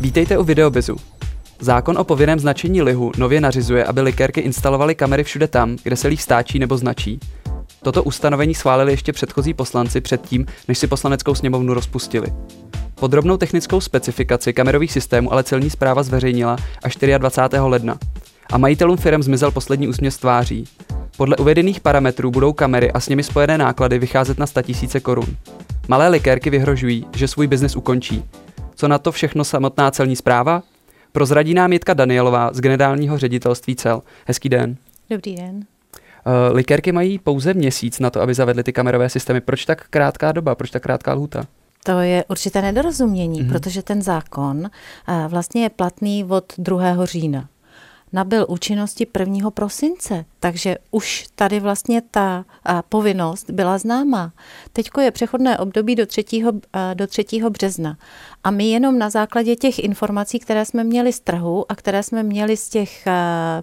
Vítejte u Videobizu. Zákon o povinném značení lihu nově nařizuje, aby likérky instalovaly kamery všude tam, kde se líh stáčí nebo značí. Toto ustanovení schválili ještě předchozí poslanci předtím, než si poslaneckou sněmovnu rozpustili. Podrobnou technickou specifikaci kamerových systémů ale celní zpráva zveřejnila až 24. ledna. A majitelům firm zmizel poslední úsměv tváří. Podle uvedených parametrů budou kamery a s nimi spojené náklady vycházet na 100 000 korun. Malé likérky vyhrožují, že svůj biznis ukončí. Co na to všechno samotná celní zpráva? Prozradí nám Jitka Danielová z generálního ředitelství cel. Hezký den. Dobrý den. Uh, likérky mají pouze měsíc na to, aby zavedly ty kamerové systémy. Proč tak krátká doba? Proč tak krátká lhůta? To je určité nedorozumění, mm-hmm. protože ten zákon uh, vlastně je platný od 2. října nabyl účinnosti 1. prosince, takže už tady vlastně ta povinnost byla známá. Teď je přechodné období do 3. do 3. března a my jenom na základě těch informací, které jsme měli z trhu a které jsme měli z těch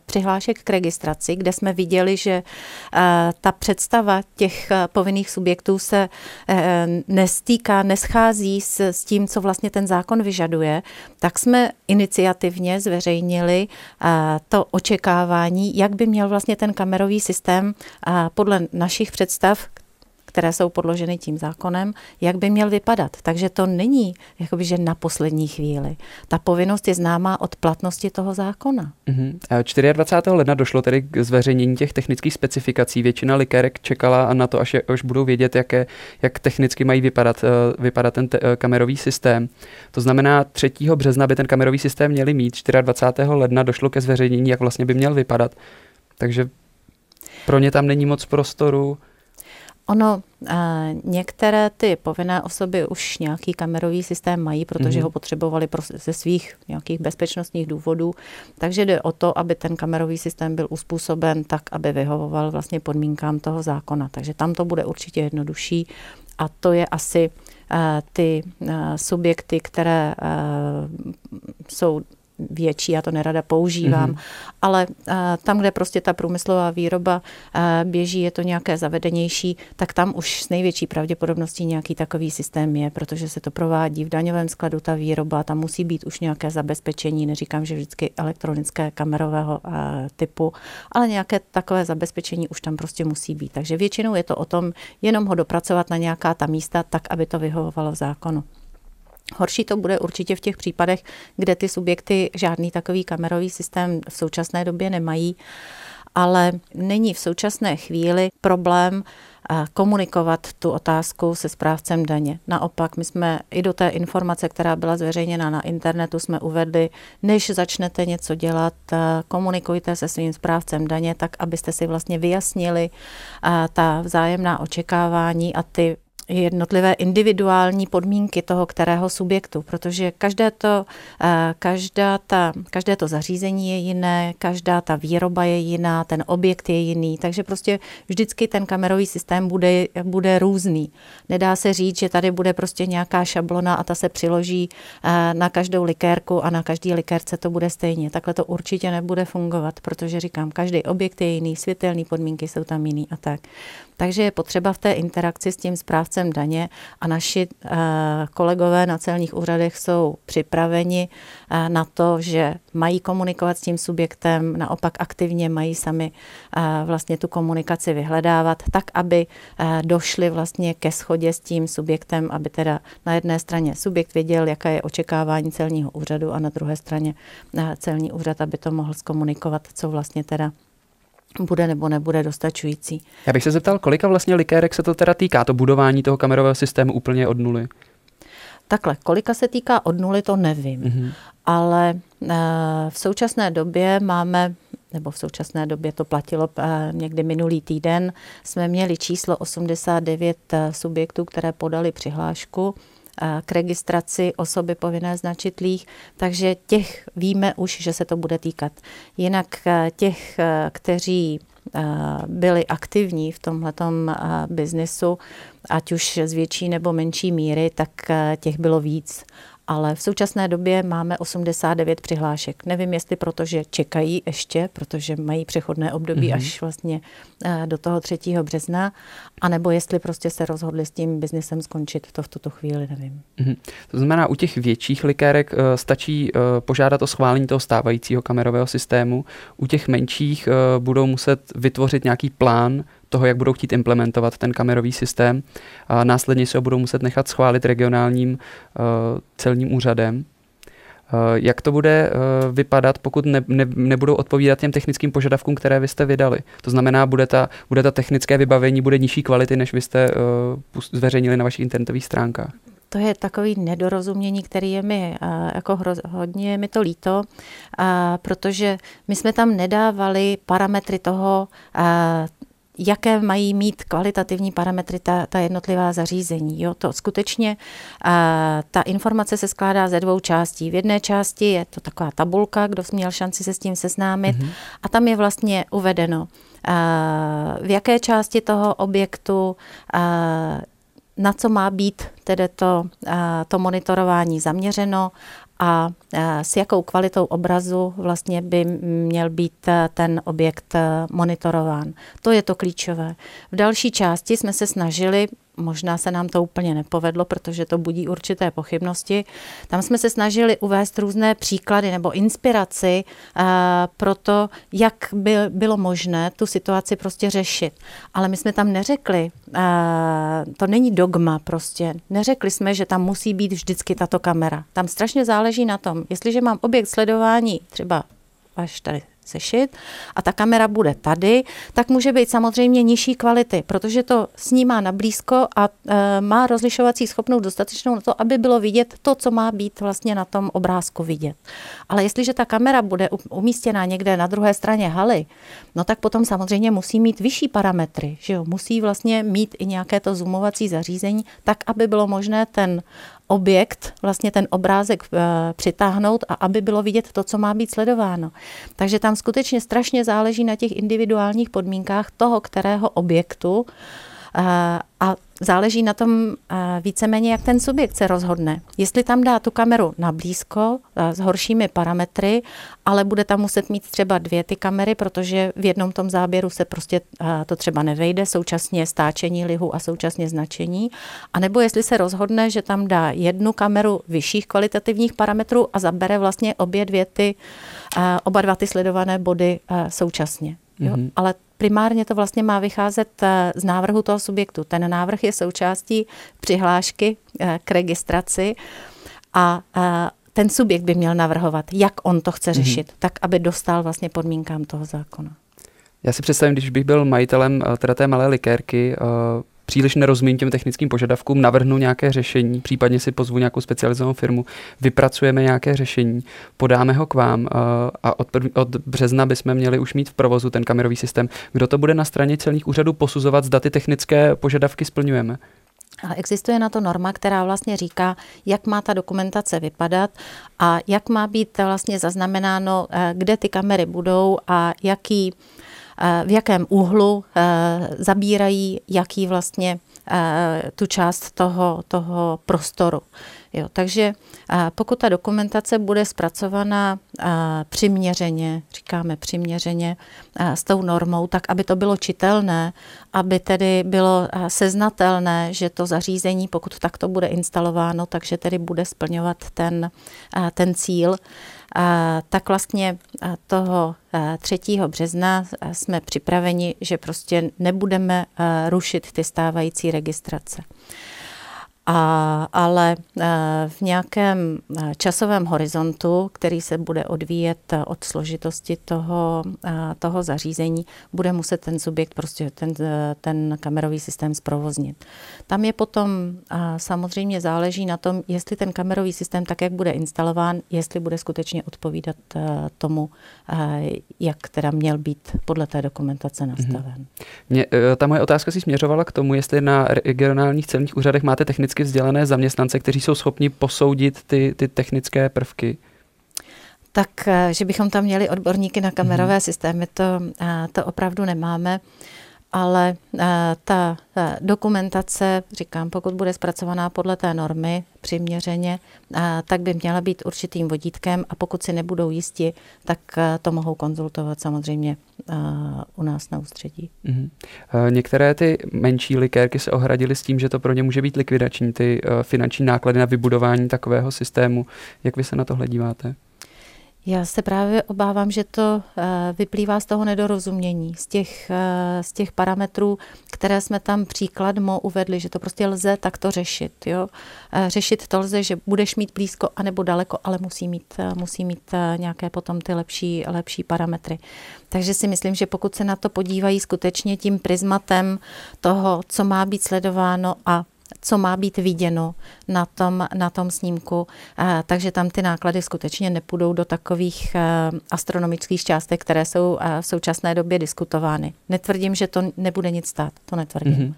přihlášek k registraci, kde jsme viděli, že ta představa těch povinných subjektů se e, nestýká, neschází s, s tím, co vlastně ten zákon vyžaduje, tak jsme iniciativně zveřejnili to očekávání, jak by měl vlastně ten kamerový systém podle našich představ, které jsou podloženy tím zákonem, jak by měl vypadat. Takže to není jakoby, že na poslední chvíli. Ta povinnost je známá od platnosti toho zákona. Mm-hmm. 24. ledna došlo tedy k zveřejnění těch technických specifikací. Většina likérek čekala na to, až, až budou vědět, jaké, jak technicky mají vypadat, eh, vypadat ten te, eh, kamerový systém. To znamená, 3. března by ten kamerový systém měli mít, 24. ledna došlo ke zveřejnění, jak vlastně by měl vypadat. Takže pro ně tam není moc prostoru. Ono, některé ty povinné osoby už nějaký kamerový systém mají, protože mm-hmm. ho potřebovali ze svých nějakých bezpečnostních důvodů. Takže jde o to, aby ten kamerový systém byl uspůsoben tak, aby vyhovoval vlastně podmínkám toho zákona. Takže tam to bude určitě jednodušší. A to je asi ty subjekty, které jsou větší, já to nerada používám, mm-hmm. ale uh, tam, kde prostě ta průmyslová výroba uh, běží, je to nějaké zavedenější, tak tam už s největší pravděpodobností nějaký takový systém je, protože se to provádí v daňovém skladu ta výroba, tam musí být už nějaké zabezpečení, neříkám, že vždycky elektronické kamerového uh, typu, ale nějaké takové zabezpečení už tam prostě musí být. Takže většinou je to o tom jenom ho dopracovat na nějaká ta místa tak, aby to vyhovovalo zákonu. Horší to bude určitě v těch případech, kde ty subjekty žádný takový kamerový systém v současné době nemají, ale není v současné chvíli problém eh, komunikovat tu otázku se správcem daně. Naopak, my jsme i do té informace, která byla zveřejněna na internetu, jsme uvedli, než začnete něco dělat, eh, komunikujte se svým správcem daně, tak abyste si vlastně vyjasnili eh, ta vzájemná očekávání a ty jednotlivé individuální podmínky toho kterého subjektu, protože každé to, eh, každá ta, každé to zařízení je jiné, každá ta výroba je jiná, ten objekt je jiný, takže prostě vždycky ten kamerový systém bude, bude různý. Nedá se říct, že tady bude prostě nějaká šablona a ta se přiloží eh, na každou likérku a na každý likérce to bude stejně. Takhle to určitě nebude fungovat, protože říkám, každý objekt je jiný, světelné podmínky jsou tam jiný a tak. Takže je potřeba v té interakci s tím správcem daně a naši eh, kolegové na celních úřadech jsou připraveni eh, na to, že mají komunikovat s tím subjektem, naopak aktivně mají sami eh, vlastně tu komunikaci vyhledávat, tak, aby došli vlastně ke schodě s tím subjektem, aby teda na jedné straně subjekt věděl, jaké je očekávání celního úřadu a na druhé straně celní úřad, aby to mohl zkomunikovat, co vlastně teda bude nebo nebude dostačující. Já bych se zeptal, kolika vlastně likérek se to teda týká, to budování toho kamerového systému úplně od nuly? Takhle, kolika se týká od nuly, to nevím. Mm-hmm. Ale e, v současné době máme, nebo v současné době to platilo e, někdy minulý týden, jsme měli číslo 89 eh, subjektů, které podali přihlášku k registraci osoby povinné značitlých, takže těch víme už, že se to bude týkat. Jinak eh, těch, eh, kteří eh, byli aktivní v tomhletom biznesu, ať už z větší nebo menší míry, tak těch bylo víc. Ale v současné době máme 89 přihlášek. Nevím, jestli protože čekají ještě, protože mají přechodné období mm-hmm. až vlastně eh, do toho 3. března, anebo jestli prostě se rozhodli s tím biznesem skončit, to v tuto chvíli nevím. Mm-hmm. To znamená, u těch větších likérek uh, stačí uh, požádat o schválení toho stávajícího kamerového systému, u těch menších uh, budou muset vytvořit nějaký plán, toho, jak budou chtít implementovat ten kamerový systém. A následně se ho budou muset nechat schválit regionálním uh, celním úřadem. Uh, jak to bude uh, vypadat, pokud ne, ne, nebudou odpovídat těm technickým požadavkům, které vy jste vydali? To znamená, bude ta, bude ta technické vybavení bude nižší kvality, než vy jste uh, zveřejnili na vašich internetových stránkách? To je takový nedorozumění, který je mi jako hroz, hodně mi to líto, protože my jsme tam nedávali parametry toho, jaké mají mít kvalitativní parametry ta, ta jednotlivá zařízení. Jo? To skutečně, a, ta informace se skládá ze dvou částí. V jedné části je to taková tabulka, kdo měl šanci se s tím seznámit mm-hmm. a tam je vlastně uvedeno, a, v jaké části toho objektu a, na co má být tedy to, to monitorování zaměřeno a s jakou kvalitou obrazu vlastně by měl být e, ten objekt e, monitorován. To je to klíčové. V další části jsme se snažili Možná se nám to úplně nepovedlo, protože to budí určité pochybnosti. Tam jsme se snažili uvést různé příklady nebo inspiraci uh, pro to, jak by bylo možné tu situaci prostě řešit. Ale my jsme tam neřekli, uh, to není dogma prostě, neřekli jsme, že tam musí být vždycky tato kamera. Tam strašně záleží na tom, jestliže mám objekt sledování třeba až tady sešit a ta kamera bude tady, tak může být samozřejmě nižší kvality, protože to snímá na blízko a e, má rozlišovací schopnou dostatečnou na to, aby bylo vidět to, co má být vlastně na tom obrázku vidět. Ale jestliže ta kamera bude umístěná někde na druhé straně haly, no tak potom samozřejmě musí mít vyšší parametry, že jo? musí vlastně mít i nějaké to zoomovací zařízení, tak, aby bylo možné ten objekt, vlastně ten obrázek e, přitáhnout a aby bylo vidět to, co má být sledováno. Takže tam skutečně strašně záleží na těch individuálních podmínkách toho, kterého objektu a záleží na tom eh, víceméně, jak ten subjekt se rozhodne. Jestli tam dá tu kameru na blízko eh, s horšími parametry, ale bude tam muset mít třeba dvě ty kamery, protože v jednom tom záběru se prostě eh, to třeba nevejde, současně stáčení lihu a současně značení. A nebo jestli se rozhodne, že tam dá jednu kameru vyšších kvalitativních parametrů a zabere vlastně obě dvě ty, oba dva ty sledované body současně. Jo? Mm-hmm. Ale primárně to vlastně má vycházet eh, z návrhu toho subjektu. Ten návrh je součástí přihlášky eh, k registraci a eh, ten subjekt by měl navrhovat, jak on to chce mhm. řešit, mm-hmm. tak aby dostal vlastně podmínkám toho zákona. Já si představím, když bych byl majitelem teda té malé likérky, příliš nerozumím těm technickým požadavkům, navrhnu nějaké řešení, případně si pozvu nějakou specializovanou firmu, vypracujeme nějaké řešení, podáme ho k vám eh, a od, prv, od března bychom měli už mít v provozu ten kamerový systém. Kdo to bude na straně celních úřadů posuzovat, zda ty technické požadavky splňujeme? Ale existuje na to norma, která vlastně říká, jak má ta dokumentace vypadat a jak má být vlastně zaznamenáno, eh, kde ty kamery budou a jaký Eh, v jakém úhlu eh, zabírají, jaký vlastně eh, tu část toho, toho prostoru. Jo, takže pokud ta dokumentace bude zpracovaná přiměřeně, říkáme přiměřeně s tou normou, tak aby to bylo čitelné, aby tedy bylo seznatelné, že to zařízení, pokud takto bude instalováno, takže tedy bude splňovat ten, ten cíl, tak vlastně toho 3. března jsme připraveni, že prostě nebudeme rušit ty stávající registrace. A, ale eh, v nějakém eh, časovém horizontu, který se bude odvíjet eh, od složitosti toho, toho zařízení, bude muset ten subjekt prostě ten, ten kamerový systém zprovoznit. Tam je potom samozřejmě záleží na tom, jestli ten kamerový systém tak, jak bude instalován, jestli bude skutečně odpovídat tomu, jak teda měl být podle té dokumentace mhm. nastaven. Mě, ta moje otázka si směřovala k tomu, jestli na regionálních celních úřadech máte technické technicky vzdělané zaměstnance, kteří jsou schopni posoudit ty, ty technické prvky? Tak, eh, že bychom tam měli odborníky na kamerové mm-hmm. systémy, to, eh, to opravdu nemáme. Ale ta dokumentace, říkám, pokud bude zpracovaná podle té normy přiměřeně, tak by měla být určitým vodítkem a pokud si nebudou jisti, tak to mohou konzultovat samozřejmě u nás na ústředí. Mm-hmm. Některé ty menší likérky se ohradily s tím, že to pro ně může být likvidační, ty finanční náklady na vybudování takového systému. Jak vy se na tohle díváte? Já se právě obávám, že to eh, vyplývá z toho nedorozumění, z těch, eh, z těch parametrů, které jsme tam příkladmo uvedli, že to prostě lze takto řešit. Jo? Eh, řešit to lze, že budeš mít blízko anebo daleko, ale musí mít, musí mít nějaké potom ty lepší, lepší parametry. Takže si myslím, že pokud se na to podívají skutečně tím prismatem toho, co má být sledováno a co má být viděno na tom, na tom snímku, takže tam ty náklady skutečně nepůjdou do takových eh, astronomických částek, které jsou eh, v současné době diskutovány. Netvrdím, že to nebude nic stát, to netvrdím. Mm-hmm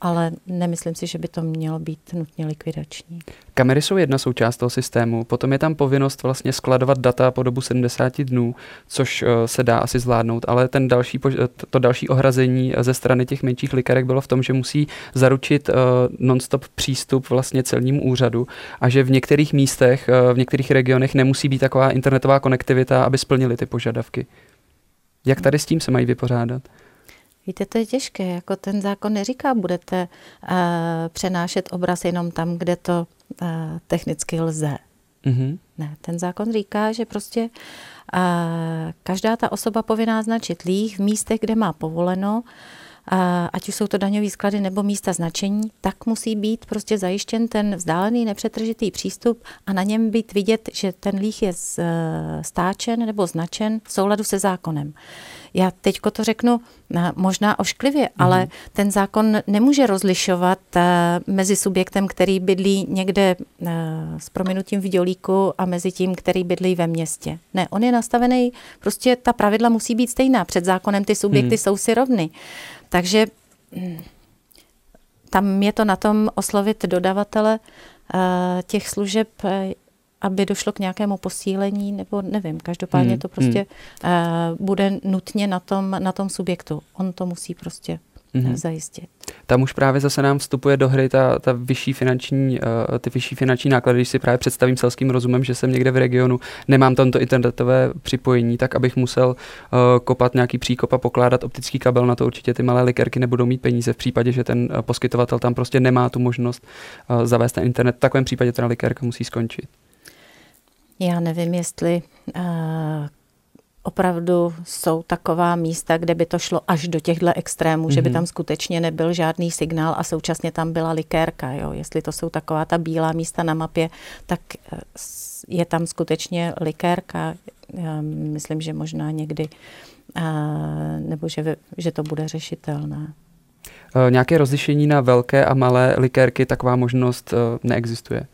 ale nemyslím si, že by to mělo být nutně likvidační. Kamery jsou jedna součást toho systému, potom je tam povinnost vlastně skladovat data po dobu 70 dnů, což uh, se dá asi zvládnout, ale ten další, to další ohrazení ze strany těch menších likerek bylo v tom, že musí zaručit non-stop přístup vlastně celnímu úřadu a že v některých místech, v některých regionech nemusí být taková internetová konektivita, aby splnili ty požadavky. Jak tady s tím se mají vypořádat? Víte, to je těžké. Jako ten zákon neříká, budete uh, přenášet obraz jenom tam, kde to uh, technicky lze. Mm-hmm. Ne, ten zákon říká, že prostě uh, každá ta osoba povinná značit líh v místech, kde má povoleno, ať už jsou to daňové sklady nebo místa značení, tak musí být prostě zajištěn ten vzdálený nepřetržitý přístup a na něm být vidět, že ten líh je stáčen nebo značen v souladu se zákonem. Já teďko to řeknu eh, možná ošklivě, mm-hmm. ale ten zákon nemůže rozlišovat eh, mezi subjektem, který bydlí někde eh, s prominutím v dělíku a mezi tím, který bydlí ve městě. Ne, on je nastavený, prostě ta pravidla musí být stejná. Před zákonem ty subjekty mm. jsou si rovny. Takže mm, tam je to na tom oslovit dodavatele těch služeb, aby došlo k nějakému posílení, nebo nevím, každopádně hmm, to prostě hmm. uh, bude nutně na tom, na tom subjektu. On to musí prostě mm-hmm. zajistit. Tam už právě zase nám vstupuje do hry ta, ta vyšší finanční, uh, ty vyšší finanční náklady, když si právě představím selským rozumem, že jsem někde v regionu, nemám tamto internetové připojení, tak abych musel uh, kopat nějaký příkop a pokládat optický kabel, na to určitě ty malé likerky nebudou mít peníze v případě, že ten uh, poskytovatel tam prostě nemá tu možnost uh, zavést ten internet. V takovém případě ta likerka musí skončit. Já nevím, jestli uh, opravdu jsou taková místa, kde by to šlo až do těchto extrémů, mm-hmm. že by mhm. tam skutečně nebyl žádný signál a současně tam byla likérka. Jo? Jestli to jsou taková ta bílá místa na mapě, tak eh, je tam skutečně likérka. Já myslím, že možná někdy, uh, nebo že, že to bude řešitelné. Nějaké rozlišení na velké a malé likérky, taková možnost neexistuje?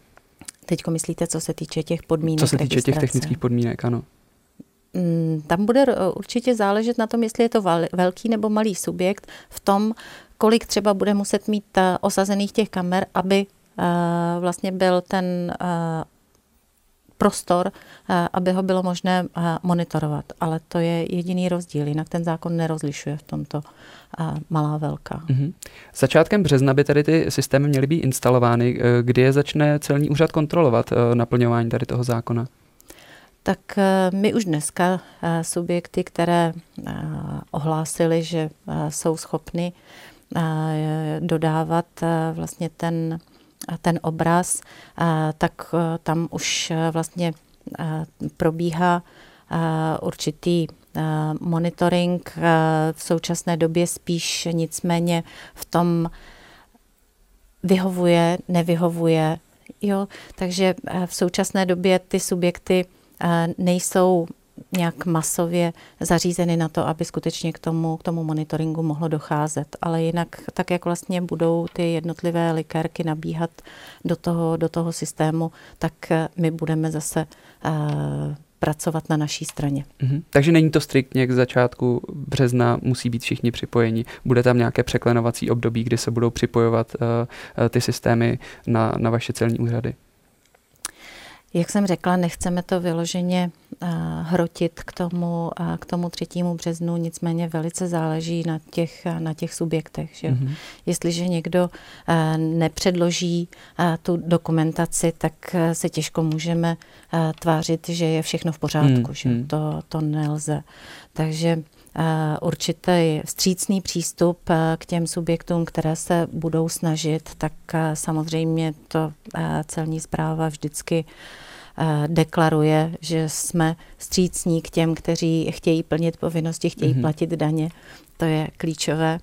Teď myslíte, co se týče těch podmínek Co se týče registrace. těch technických podmínek, ano. Mm, tam bude určitě záležet na tom, jestli je to velký nebo malý subjekt, v tom, kolik třeba bude muset mít eh, osazených těch kamer, aby eh, vlastně byl ten eh, prostor, aby ho bylo možné monitorovat. Ale to je jediný rozdíl, jinak ten zákon nerozlišuje v tomto malá velká. Mm-hmm. Začátkem března by tady ty systémy měly být instalovány. Kdy je začne celní úřad kontrolovat naplňování tady toho zákona? Tak my už dneska subjekty, které ohlásili, že jsou schopny dodávat vlastně ten ten obraz, tak tam už vlastně probíhá určitý monitoring v současné době spíš nicméně v tom vyhovuje, nevyhovuje. Jo? Takže v současné době ty subjekty nejsou nějak masově zařízeny na to, aby skutečně k tomu, k tomu monitoringu mohlo docházet. Ale jinak, tak jak vlastně budou ty jednotlivé likérky nabíhat do toho, do toho systému, tak eh, my budeme zase uh, pracovat na naší straně. Mm-hmm. Takže není to striktně k začátku března, musí být všichni připojeni. Bude tam nějaké překlenovací období, kdy se budou připojovat uh, ty systémy na, na vaše celní úřady? Jak jsem řekla, nechceme to vyloženě uh, hrotit k tomu, uh, k tomu 3. březnu, nicméně velice záleží na těch, uh, na těch subjektech. Že? Mm-hmm. Jestliže někdo nepředloží tu dokumentaci, tak se těžko můžeme tvářit, že je všechno v pořádku. Mm-hmm. Že? To, to nelze. Takže určitý vstřícný přístup k těm subjektům, které se budou snažit, tak samozřejmě to celní zpráva vždycky deklaruje, že jsme střícní k těm, kteří chtějí plnit povinnosti, chtějí mm-hmm. platit daně. To je klíčové.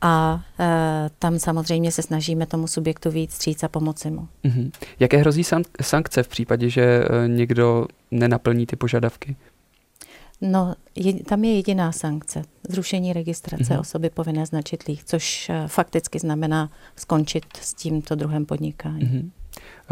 A e, tam samozřejmě se snažíme tomu subjektu víc stříc a pomoci mu. Mm-hmm. Jaké hrozí sankce v případě, že e, někdo nenaplní ty požadavky? No, je, tam je jediná sankce. Zrušení registrace mm-hmm. osoby povinné značitlých, což uh, fakticky znamená skončit s tímto druhem podnikání. Mm-hmm.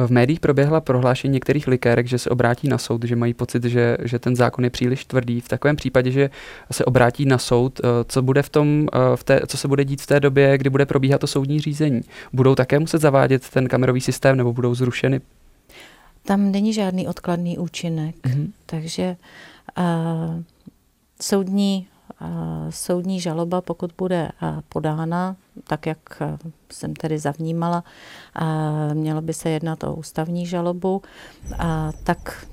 V médiích proběhla prohlášení některých likérek, že se obrátí na soud, že mají pocit, že, že ten zákon je příliš tvrdý. V takovém případě, že se obrátí na soud, eh, co, bude v tom, eh, v té, co se bude dít v té době, kdy bude probíhat to soudní řízení? Budou také muset zavádět ten kamerový systém nebo budou zrušeny? Tam není žádný odkladný účinek, mm-hmm. takže uh, soudní soudní žaloba, pokud bude podána, tak jak jsem tedy zavnímala, mělo by se jednat o ústavní žalobu, tak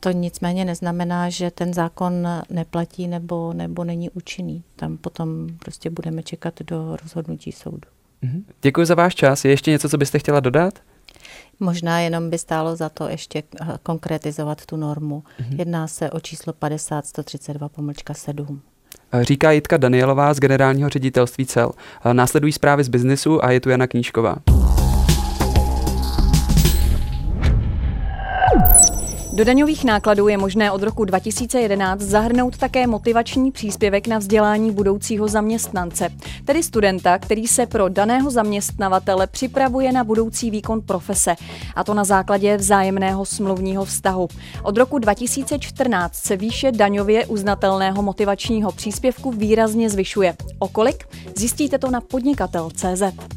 to nicméně neznamená, že ten zákon neplatí nebo, nebo není účinný. Tam potom prostě budeme čekat do rozhodnutí soudu. Mhm. Děkuji za váš čas. Je ještě něco, co byste chtěla dodat? Možná jenom by stálo za to ještě konkretizovat tu normu. Mm-hmm. Jedná se o číslo 50 132 pomlčka 7. Říká Jitka Danielová z generálního ředitelství cel. Následují zprávy z biznesu a je tu Jana Knížková. Do daňových nákladů je možné od roku 2011 zahrnout také motivační příspěvek na vzdělání budoucího zaměstnance, tedy studenta, který se pro daného zaměstnavatele připravuje na budoucí výkon profese, a to na základě vzájemného smluvního vztahu. Od roku 2014 se výše daňově uznatelného motivačního příspěvku výrazně zvyšuje. O kolik? Zjistíte to na podnikatel.cz.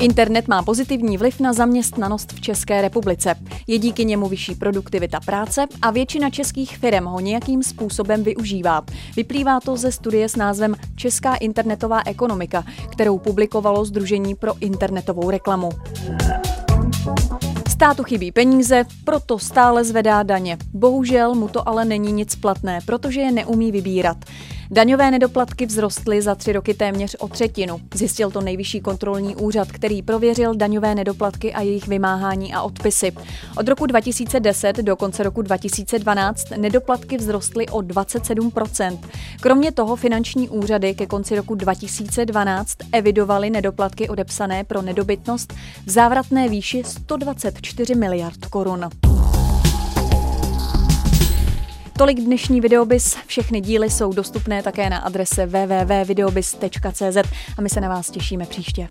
Internet má pozitivní vliv na zaměstnanost v České republice. Je díky němu vyšší produktivita práce a většina českých firm ho nějakým způsobem využívá. Vyplývá to ze studie s názvem Česká internetová ekonomika, kterou publikovalo Združení pro internetovou reklamu. Státu chybí peníze, proto stále zvedá daně. Bohužel mu to ale není nic platné, protože je neumí vybírat. Daňové nedoplatky vzrostly za tři roky téměř o třetinu. Zjistil to nejvyšší kontrolní úřad, který prověřil daňové nedoplatky a jejich vymáhání a odpisy. Od roku 2010 do konce roku 2012 nedoplatky vzrostly o 27% Kromě toho finanční úřady ke konci roku 2012 evidovaly nedoplatky odepsané pro nedobytnost v závratné výši 124 miliard korun. Tolik dnešní videobis. Všechny díly jsou dostupné také na adrese www.videobis.cz a my se na vás těšíme příště.